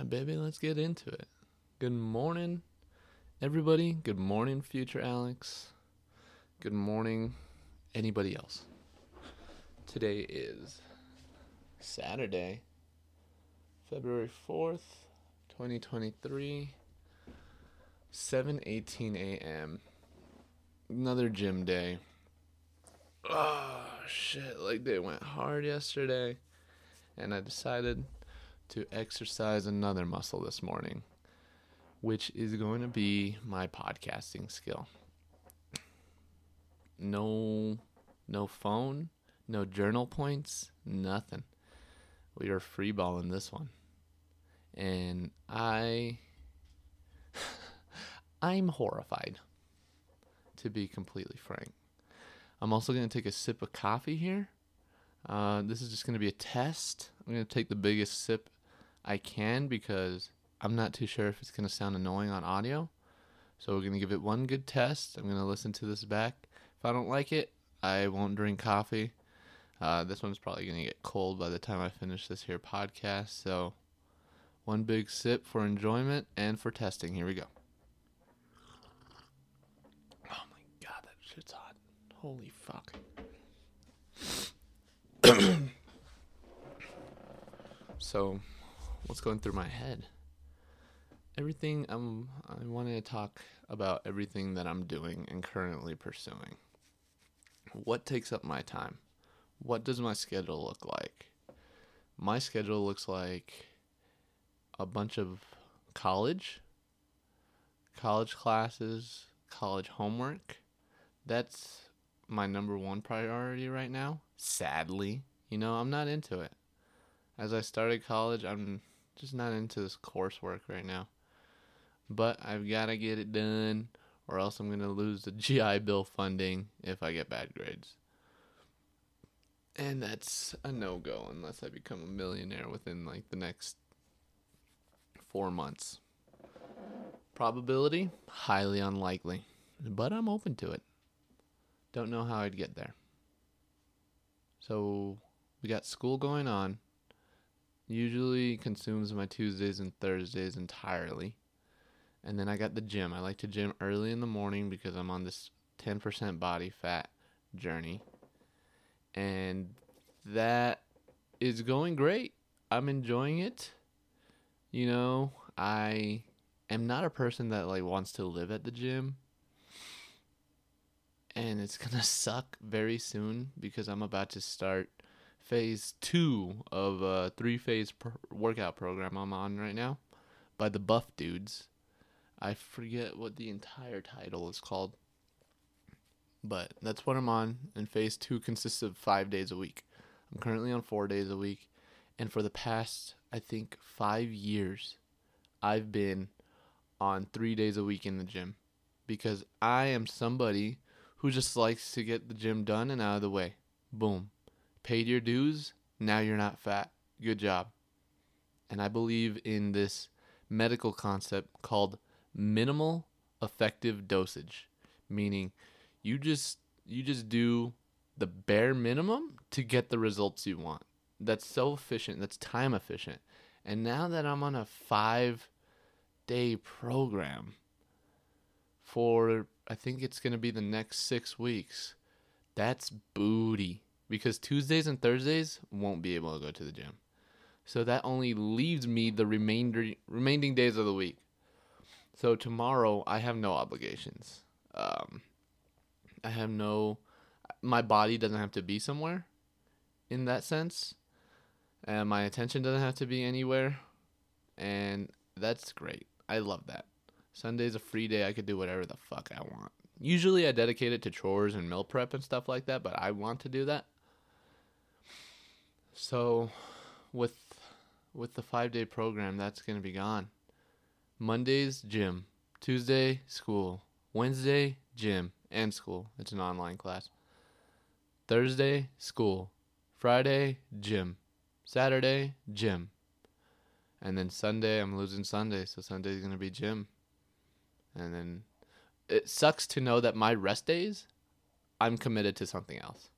right, baby, let's get into it. Good morning, everybody. Good morning, future Alex. Good morning, anybody else. Today is Saturday, February 4th, 2023, 7:18 a.m. Another gym day. Oh, shit, like they went hard yesterday and I decided to exercise another muscle this morning, which is going to be my podcasting skill. No no phone, no journal points, nothing. We are freeballing this one. And I I'm horrified to be completely frank. I'm also going to take a sip of coffee here. Uh, this is just going to be a test. I'm going to take the biggest sip I can because I'm not too sure if it's going to sound annoying on audio. So we're going to give it one good test. I'm going to listen to this back. If I don't like it, I won't drink coffee. Uh, this one's probably going to get cold by the time I finish this here podcast. So one big sip for enjoyment and for testing. Here we go. Oh my god, that shit's hot. Holy fuck. so, what's going through my head? Everything I'm I wanted to talk about everything that I'm doing and currently pursuing. What takes up my time? What does my schedule look like? My schedule looks like a bunch of college, college classes, college homework. That's my number one priority right now. Sadly, you know, I'm not into it. As I started college, I'm just not into this coursework right now. But I've got to get it done, or else I'm going to lose the GI Bill funding if I get bad grades. And that's a no go unless I become a millionaire within like the next four months. Probability? Highly unlikely. But I'm open to it. Don't know how I'd get there. So we got school going on. Usually consumes my Tuesdays and Thursdays entirely. And then I got the gym. I like to gym early in the morning because I'm on this 10% body fat journey. And that is going great. I'm enjoying it. You know, I am not a person that like wants to live at the gym and it's gonna suck very soon because I'm about to start phase two of a three phase pr- workout program I'm on right now by the Buff Dudes. I forget what the entire title is called, but that's what I'm on. And phase two consists of five days a week. I'm currently on four days a week, and for the past I think five years, I've been on three days a week in the gym because I am somebody who just likes to get the gym done and out of the way. Boom. Paid your dues, now you're not fat. Good job. And I believe in this medical concept called minimal effective dosage, meaning you just you just do the bare minimum to get the results you want. That's so efficient, that's time efficient. And now that I'm on a 5 day program for I think it's going to be the next six weeks. That's booty because Tuesdays and Thursdays won't be able to go to the gym. So that only leaves me the remainder remaining days of the week. So tomorrow I have no obligations. Um, I have no my body doesn't have to be somewhere in that sense. And my attention doesn't have to be anywhere. And that's great. I love that. Sunday's a free day. I could do whatever the fuck I want. Usually I dedicate it to chores and meal prep and stuff like that, but I want to do that. So with with the 5-day program, that's going to be gone. Mondays gym, Tuesday school, Wednesday gym and school. It's an online class. Thursday school, Friday gym, Saturday gym. And then Sunday I'm losing Sunday, so Sunday's going to be gym. And then it sucks to know that my rest days, I'm committed to something else.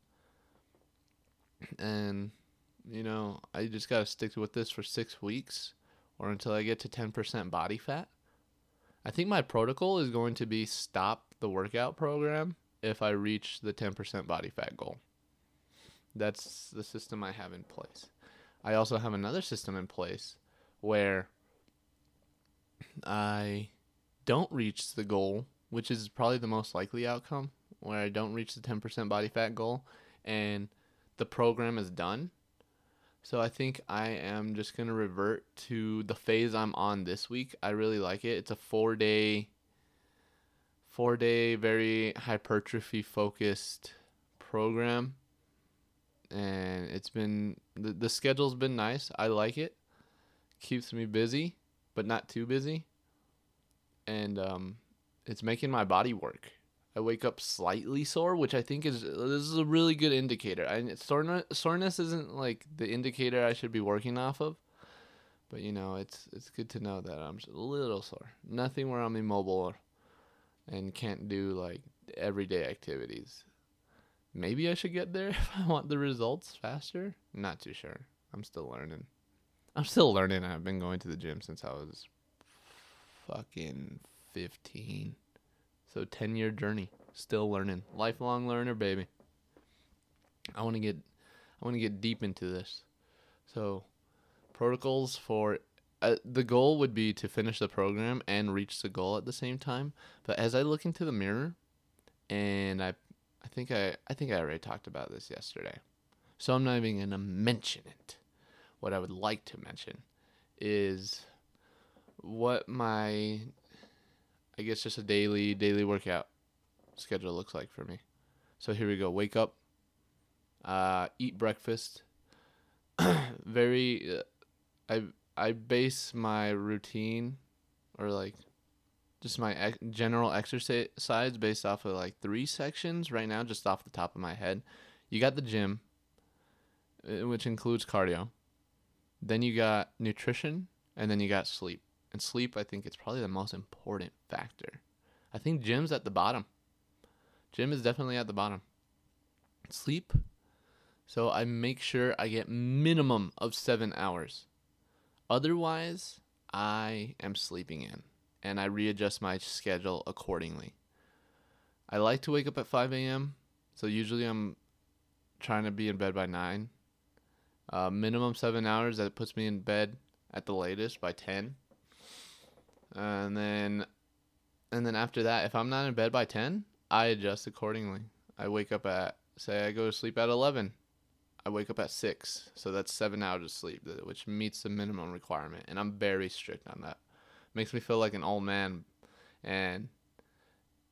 And, you know, I just got to stick with this for six weeks, or until I get to 10% body fat. I think my protocol is going to be stop the workout program if I reach the 10% body fat goal. That's the system I have in place. I also have another system in place where I don't reach the goal, which is probably the most likely outcome, where I don't reach the 10% body fat goal and the program is done. So I think I am just going to revert to the phase I'm on this week. I really like it. It's a 4-day 4-day very hypertrophy focused program and it's been the, the schedule's been nice. I like it. Keeps me busy, but not too busy. And um, it's making my body work. I wake up slightly sore, which I think is this is a really good indicator. I soreness soreness isn't like the indicator I should be working off of, but you know it's it's good to know that I'm just a little sore. Nothing where I'm immobile and can't do like everyday activities. Maybe I should get there if I want the results faster. Not too sure. I'm still learning. I'm still learning. I've been going to the gym since I was fucking 15. So 10 year journey. Still learning. Lifelong learner, baby. I want to get I want to get deep into this. So protocols for uh, the goal would be to finish the program and reach the goal at the same time. But as I look into the mirror and I I think I I think I already talked about this yesterday. So I'm not even to mention it. What I would like to mention is what my I guess just a daily daily workout schedule looks like for me. So here we go. Wake up, uh, eat breakfast. Very, uh, I I base my routine, or like, just my ex- general exercise based off of like three sections right now, just off the top of my head. You got the gym, uh, which includes cardio. Then you got nutrition, and then you got sleep. And sleep, I think, it's probably the most important factor. I think gym's at the bottom. Gym is definitely at the bottom. Sleep. So I make sure I get minimum of seven hours. Otherwise, I am sleeping in and I readjust my schedule accordingly. I like to wake up at 5 a.m. So usually I'm trying to be in bed by 9. Uh, minimum seven hours. That puts me in bed at the latest by 10 and then and then after that if i'm not in bed by 10 i adjust accordingly. I wake up at say i go to sleep at 11 i wake up at 6 so that's 7 hours of sleep which meets the minimum requirement and i'm very strict on that. Makes me feel like an old man and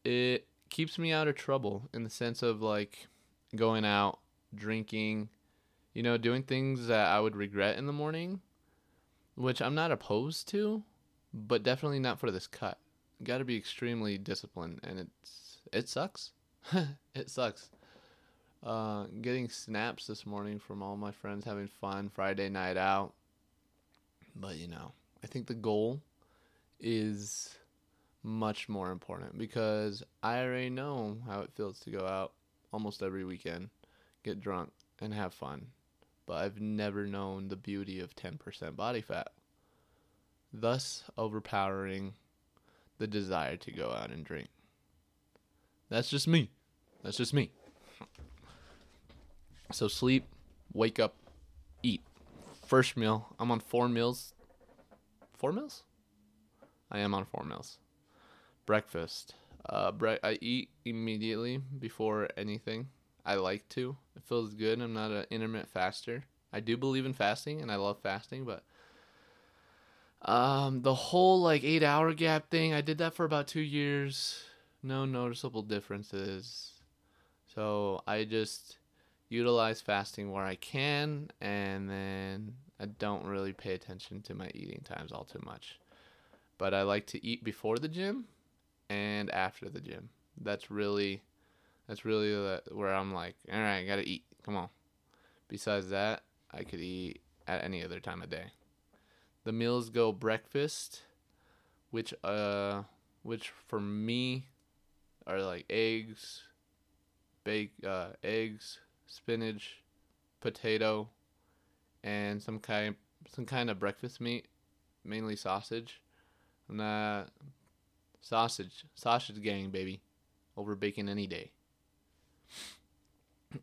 it keeps me out of trouble in the sense of like going out drinking you know doing things that i would regret in the morning which i'm not opposed to but definitely not for this cut. Got to be extremely disciplined, and it's it sucks. it sucks. Uh, getting snaps this morning from all my friends having fun Friday night out. But you know, I think the goal is much more important because I already know how it feels to go out almost every weekend, get drunk, and have fun. But I've never known the beauty of 10% body fat thus overpowering the desire to go out and drink. That's just me. That's just me. So sleep, wake up, eat. First meal, I'm on four meals. Four meals? I am on four meals. Breakfast. Uh, bre- I eat immediately before anything. I like to. It feels good. I'm not an intermittent faster. I do believe in fasting and I love fasting, but um, the whole like eight hour gap thing, I did that for about two years. No noticeable differences. So I just utilize fasting where I can, and then I don't really pay attention to my eating times all too much. But I like to eat before the gym and after the gym. That's really, that's really where I'm like, all right, I gotta eat. Come on. Besides that, I could eat at any other time of day the meals go breakfast, which uh, which for me are like eggs, bake uh, eggs, spinach, potato, and some kind some kind of breakfast meat. mainly sausage. I'm not sausage, sausage gang, baby, over bacon any day.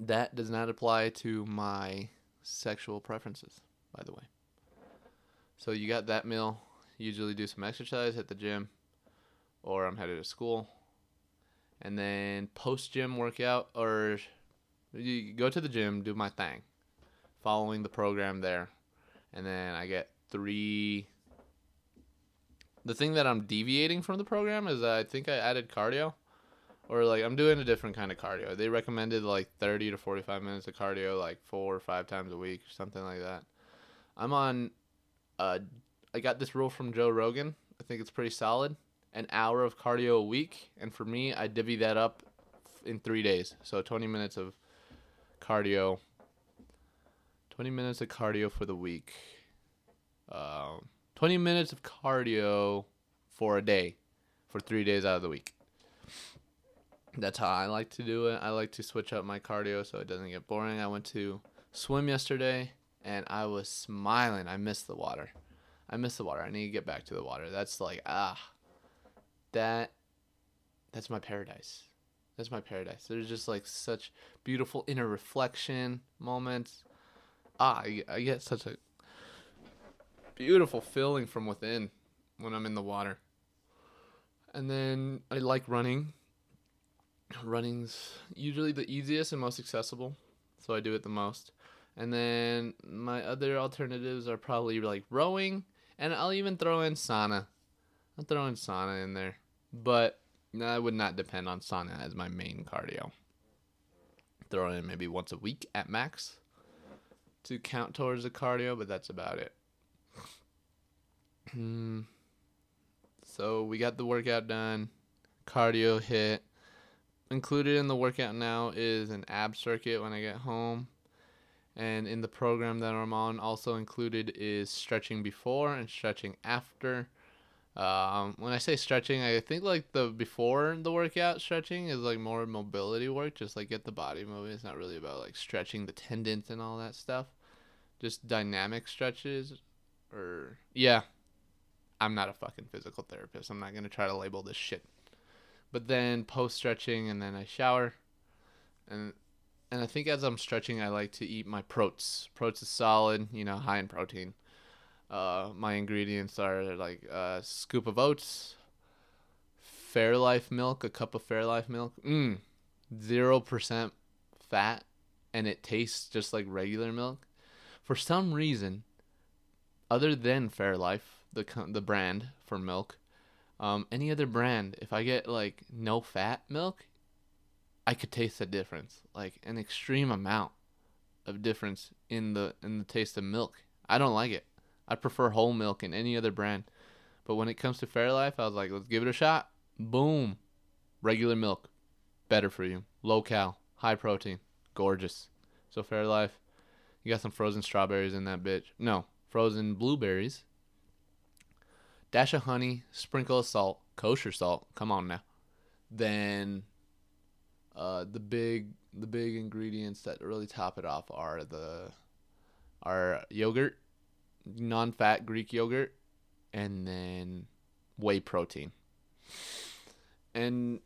That does not apply to my sexual preferences, by the way. So you got that meal. Usually do some exercise, at the gym, or I'm headed to school. And then post gym workout, or you go to the gym, do my thing, following the program there, and then I get three. The thing that I'm deviating from the program is I think I added cardio, or like I'm doing a different kind of cardio. They recommended like 30 to 45 minutes of cardio, like four or five times a week, or something like that. I'm on. Uh, I got this rule from Joe Rogan. I think it's pretty solid. An hour of cardio a week, and for me, I divvy that up in three days. So 20 minutes of cardio. 20 minutes of cardio for the week. Um, 20 minutes of cardio for a day for three days out of the week. That's how I like to do it. I like to switch up my cardio so it doesn't get boring. I went to swim yesterday and I was smiling. I miss the water. I miss the water. I need to get back to the water. That's like ah, that that's my paradise. That's my paradise. There's just like such beautiful inner reflection moments. Ah, I, I get such a beautiful feeling from within when I'm in the water. And then I like running. Running's usually the easiest and most accessible, so I do it the most. And then my other alternatives are probably like rowing, and I'll even throw in sauna. I'll throw in sauna in there, but I would not depend on sauna as my main cardio. Throw in maybe once a week at max to count towards the cardio, but that's about it. Hmm. So we got the workout done, cardio hit. Included in the workout now is an ab circuit when I get home. And in the program that I'm on, also included is stretching before and stretching after. Um, when I say stretching, I think like the before the workout stretching is like more mobility work, just like get the body moving. It's not really about like stretching the tendons and all that stuff. Just dynamic stretches, or yeah, I'm not a fucking physical therapist. I'm not gonna try to label this shit. But then post stretching, and then I shower, and and I think as I'm stretching, I like to eat my protes. Protes is solid, you know, high in protein. Uh, my ingredients are like a scoop of oats, Fairlife milk, a cup of Fairlife milk. Mmm, zero percent fat, and it tastes just like regular milk. For some reason, other than Fairlife, the the brand for milk, um, any other brand, if I get like no fat milk, I could taste the difference, like an extreme amount of difference in the in the taste of milk. I don't like it. I prefer whole milk in any other brand. But when it comes to Fairlife, I was like, let's give it a shot. Boom. Regular milk. Better for you. Low cal. High protein. Gorgeous. So Fairlife, you got some frozen strawberries in that bitch. No, frozen blueberries. Dash of honey, sprinkle of salt, kosher salt. Come on now. Then uh, the big the big ingredients that really top it off are the are yogurt, non-fat Greek yogurt, and then whey protein. And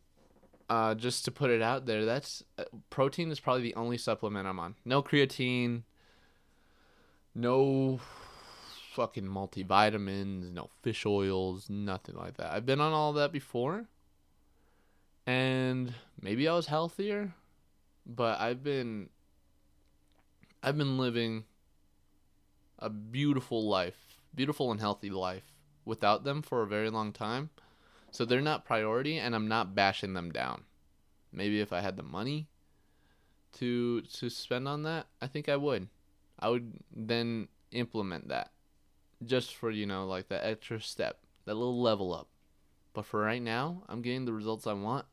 uh, just to put it out there, that's uh, protein is probably the only supplement I'm on. No creatine, no fucking multivitamins, no fish oils, nothing like that. I've been on all that before. And maybe I was healthier, but I've been I've been living a beautiful life, beautiful and healthy life without them for a very long time. So they're not priority and I'm not bashing them down. Maybe if I had the money to to spend on that, I think I would. I would then implement that just for, you know, like that extra step, that little level up. But for right now, I'm getting the results I want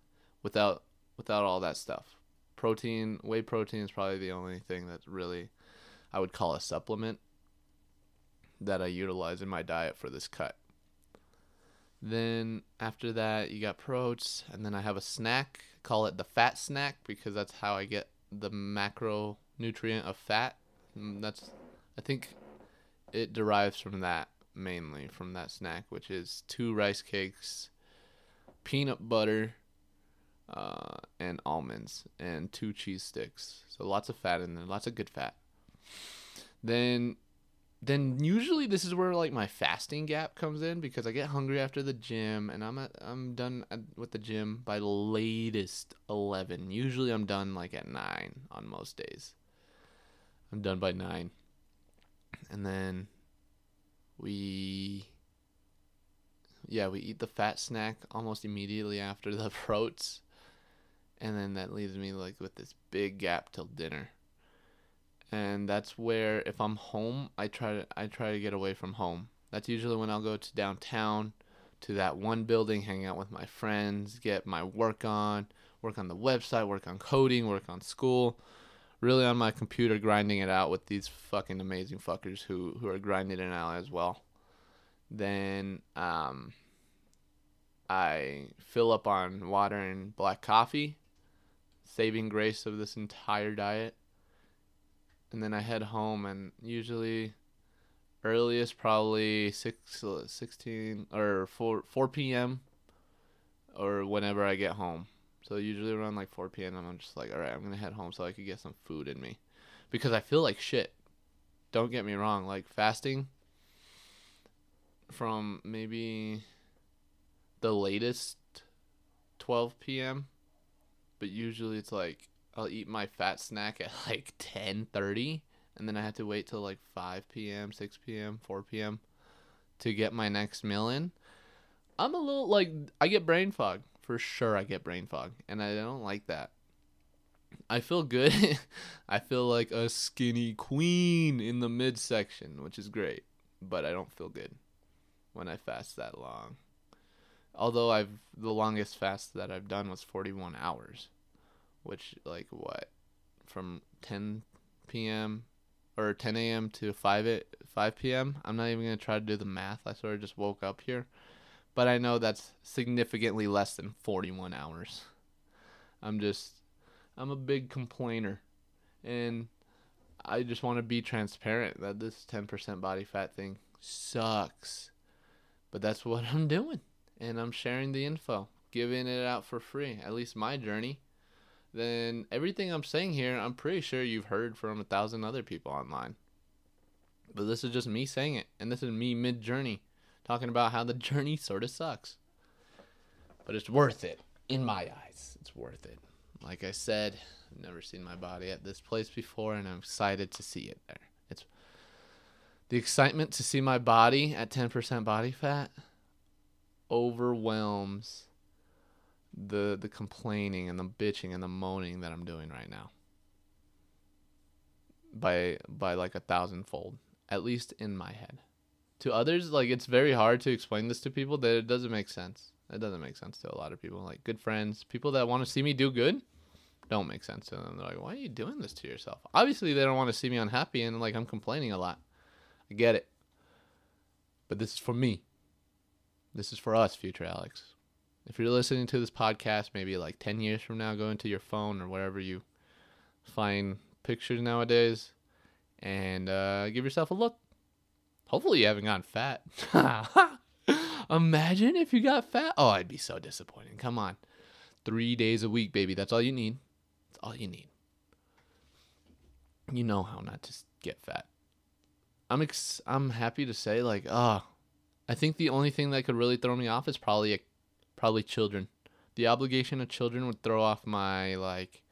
without without all that stuff. Protein, whey protein is probably the only thing that really I would call a supplement that I utilize in my diet for this cut. Then after that, you got proteins, and then I have a snack. Call it the fat snack because that's how I get the macronutrient of fat. Mm, that's I think it derives from that mainly from that snack, which is two rice cakes, peanut butter, uh, and almonds, and two cheese sticks. So lots of fat in there, lots of good fat. Then then usually this is where like my fasting gap comes in because I get hungry after the gym and I'm at, I'm done with the gym by the latest 11. Usually I'm done like at 9 on most days. I'm done by 9. And then we yeah, we eat the fat snack almost immediately after the proats. And then that leaves me like with this big gap till dinner and that's where if I'm home, I try to I try to get away from home. That's usually when I'll go to downtown to that one building, hang out with my friends, get my work on, work on the website, work on coding, work on school. Really on my computer grinding it out with these fucking amazing fuckers who who are grinding it out as well. Then um I fill up on water and black coffee, saving grace of this entire diet and then I head home and usually earliest probably 6 16 or 4 4 p.m. or whenever I get home. So usually around like 4 p.m. I'm just like, all right, I'm gonna head home so I could get some food in me, because I feel like shit. Don't get me wrong, like fasting from maybe the latest 12 p.m. But usually it's like I'll eat my fat snack at like 10:30 and then I have to wait till like 5 p.m., 6 p.m., 4 p.m. to get my next meal in. I'm a little like I get brain fog. For sure I get brain fog and I don't like that. I feel good. I feel like a skinny queen in the midsection, which is great, but I don't feel good when I fast that long. Although I've the longest fast that I've done was 41 hours which like what from 10 p.m. or 10 a.m. to 5 it 5 p.m. I'm not even gonna try to do the math. I sort of just woke up here, but I know that's significantly less than 41 hours. I'm just I'm a big complainer, and I just want to be transparent that this 10% body fat thing sucks, but that's what I'm doing, and I'm sharing the info, giving it out for free. At least my journey then everything I'm saying here, I'm pretty sure you've heard from a thousand other people online. But this is just me saying it, and this is me mid journey, talking about how the journey sort of sucks. But it's worth it, in my eyes. It's worth it. Like I said, I've never seen my body at this place before, and I'm excited to see it there. It's the excitement to see my body at 10% body fat overwhelms the the complaining and the bitching and the moaning that I'm doing right now by by like a thousandfold at least in my head to others like it's very hard to explain this to people that it doesn't make sense. It doesn't make sense to a lot of people like good friends people that want to see me do good don't make sense to them. They're like why are you doing this to yourself? Obviously they don't want to see me unhappy and like i'm complaining a lot. I get it. But this is for me. This is for us future alex. If you're listening to this podcast, maybe like 10 years from now, go into your phone or wherever you find pictures nowadays and uh, give yourself a look. Hopefully, you haven't gotten fat. Imagine if you got fat. Oh, I'd be so disappointed. Come on. Three days a week, baby. That's all you need. That's all you need. You know how not to get fat. I'm ex- I'm happy to say like, ah, oh, I think the only thing that could really throw me off is probably a Probably children. The obligation of children would throw off my like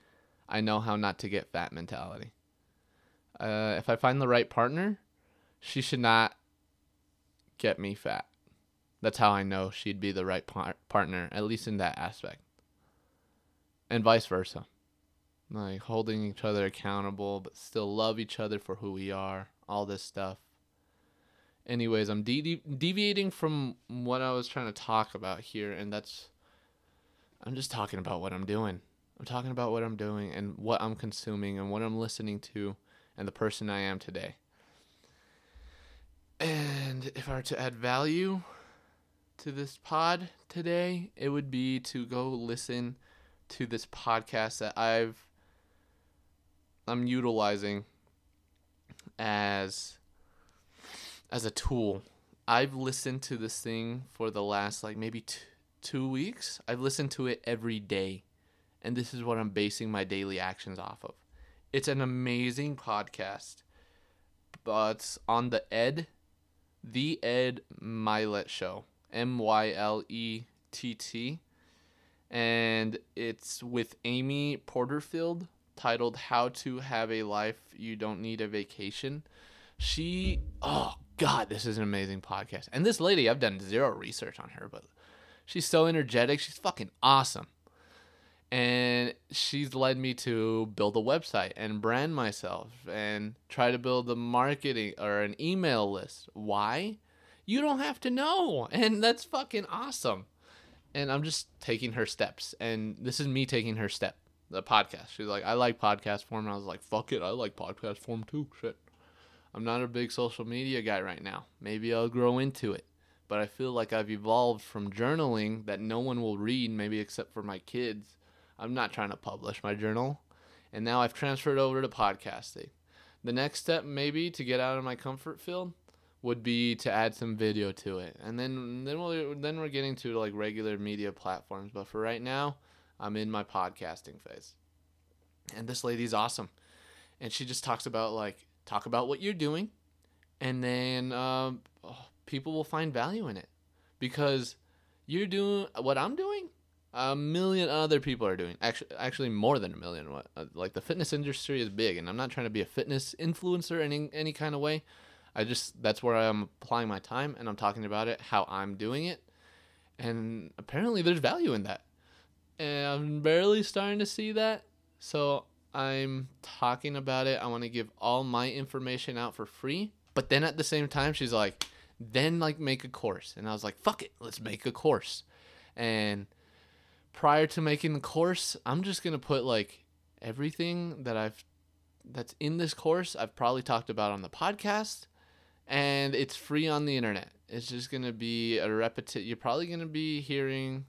I know how not to get fat mentality. Uh, if I find the right partner, she should not get me fat. That's how I know she'd be the right par- partner, at least in that aspect. And vice versa. Like holding each other accountable, but still love each other for who we are, all this stuff anyways, I'm de- deviating from what I was trying to talk about here, and that's I'm just talking about what I'm doing. I'm talking about what I'm doing and what I'm consuming and what I'm listening to and the person I am today. And if I were to add value to this pod today, it would be to go listen to this podcast that I've I'm utilizing as as a tool I've listened to this thing for the last like maybe t- two weeks. I've listened to it every day, and this is what I'm basing my daily actions off of. It's an amazing podcast, but on the Ed, the Ed Mylett Show, M Y L E T T, and it's with Amy Porterfield, titled "How to Have a Life You Don't Need a Vacation." She, oh God, this is an amazing podcast. And this lady, I've done zero research on her, but she's so energetic. She's fucking awesome. And she's led me to build a website and brand myself and try to build a marketing or an email list. Why? You don't have to know. And that's fucking awesome. And I'm just taking her steps. And this is me taking her step, the podcast. She's like, I like podcast form. And I was like, fuck it. I like podcast form too. Shit. I'm not a big social media guy right now. Maybe I'll grow into it. But I feel like I've evolved from journaling that no one will read, maybe except for my kids. I'm not trying to publish my journal. And now I've transferred over to podcasting. The next step, maybe to get out of my comfort field, would be to add some video to it. And then then we'll, then we're getting to like regular media platforms. But for right now, I'm in my podcasting phase. And this lady's awesome. And she just talks about like talk about what you're doing, and then um, oh, people will find value in it because you're doing what I'm doing. A million other people are doing. Actually, actually more than a million. What uh, like the fitness industry is big, and I'm not trying to be a fitness influencer in any, any kind of way. I just that's where I'm applying my time, and I'm talking about it, how I'm doing it, and apparently there's value in that. And I'm barely starting to see that. So I'm talking about it. I want to give all my information out for free. But then at the same time, she's like, then like make a course. And I was like, fuck it, let's make a course. And prior to making the course, I'm just going to put like everything that I've that's in this course I've probably talked about on the podcast and it's free on the internet. It's just going to be a repetition. You're probably going to be hearing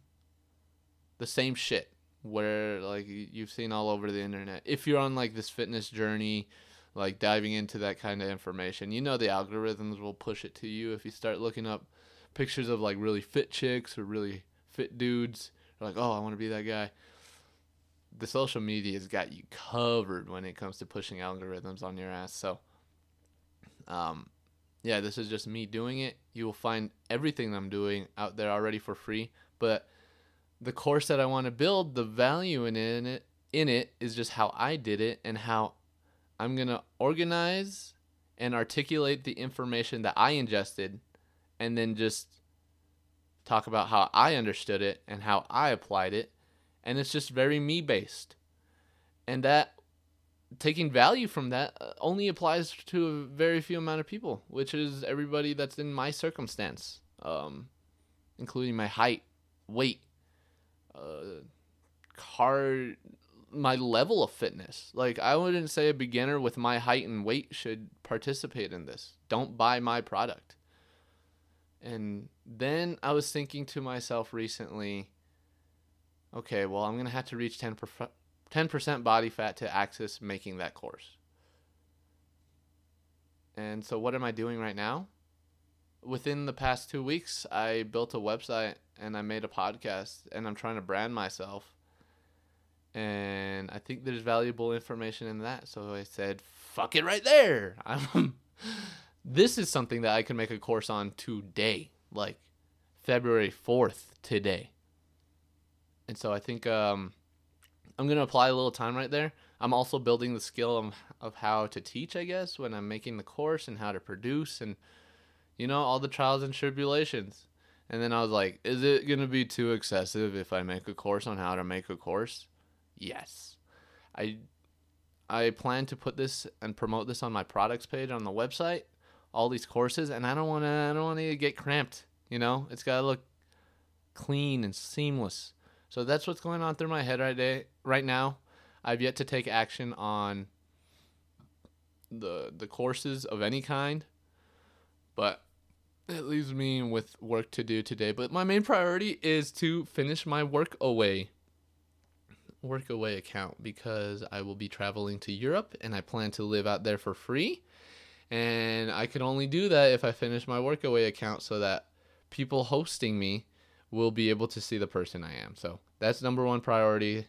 the same shit where like you've seen all over the internet. If you're on like this fitness journey, like diving into that kind of information, you know the algorithms will push it to you if you start looking up pictures of like really fit chicks or really fit dudes. You're like, "Oh, I want to be that guy." The social media has got you covered when it comes to pushing algorithms on your ass. So um yeah, this is just me doing it. You will find everything I'm doing out there already for free, but the course that I want to build, the value in it in it is just how I did it and how I'm to organize and articulate the information that I ingested and then just talk about how I understood it and how I applied it and it's just very me based. And that taking value from that uh, only applies to a very few amount of people, which is everybody that's in my circumstance, um, including my height, weight, uh, car my level of fitness. Like I wouldn't say a beginner with my height and weight should participate in this. Don't buy my product. And then I was thinking to myself recently, okay, well, I'm going to have to reach 10 10% body fat to access making that course. And so what am I doing right now? Within the past 2 weeks, I built a website and I made a podcast and I'm trying to brand myself. And I think there's valuable information in that. So I said, fuck it right there. I'm this is something that I can make a course on today, like February 4th today. And so I think um, I'm going to apply a little time right there. I'm also building the skill of, of how to teach, I guess, when I'm making the course and how to produce and, you know, all the trials and tribulations. And then I was like, is it going to be too excessive if I make a course on how to make a course? Yes. I I plan to put this and promote this on my products page on the website, all these courses, and I don't want to I don't want to get cramped, you know? It's got to look clean and seamless. So that's what's going on through my head right day, right now. I've yet to take action on the the courses of any kind, but it leaves me with work to do today. But my main priority is to finish my Workaway work away account because I will be traveling to Europe and I plan to live out there for free. And I can only do that if I finish my Workaway account so that people hosting me will be able to see the person I am. So that's number one priority.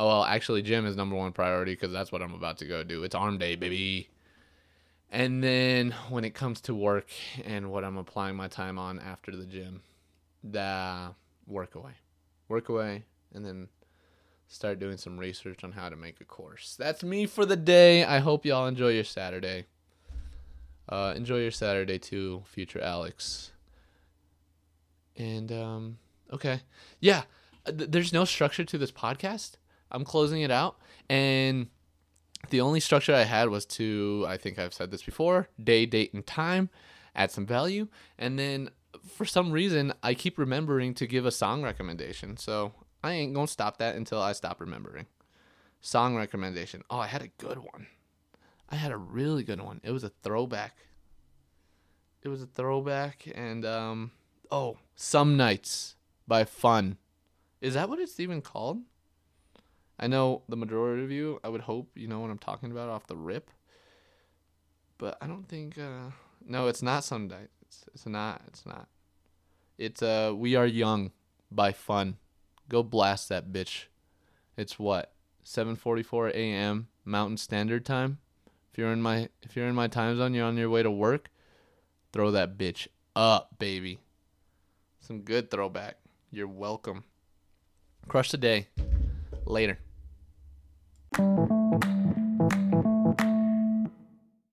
Oh, well, actually, gym is number one priority because that's what I'm about to go do. It's arm day, baby. And then when it comes to work and what I'm applying my time on after the gym, the Workaway, work away, and then start doing some research on how to make a course. That's me for the day. I hope y'all enjoy your Saturday. Uh, enjoy your Saturday too, future Alex. And um, okay, yeah. Th- there's no structure to this podcast. I'm closing it out, and the only structure I had was to, I think I've said this before, day, date, and time, add some value, and then for some reason I keep remembering to give a song recommendation. So I ain't gonna stop that until I stop remembering. Song recommendation. Oh, I had a good one. I had a really good one. It was a throwback. It was a throwback, and um, oh, some nights by Fun. Is that what it's even called? I know the majority of you, I would hope, you know what I'm talking about off the rip. But I don't think uh no, it's not Sunday. It's it's not. It's not. It's uh We Are Young by Fun. Go blast that bitch. It's what? 7:44 a.m. Mountain Standard Time. If you're in my if you're in my time zone, you're on your way to work, throw that bitch up, baby. Some good throwback. You're welcome. Crush the day. Later.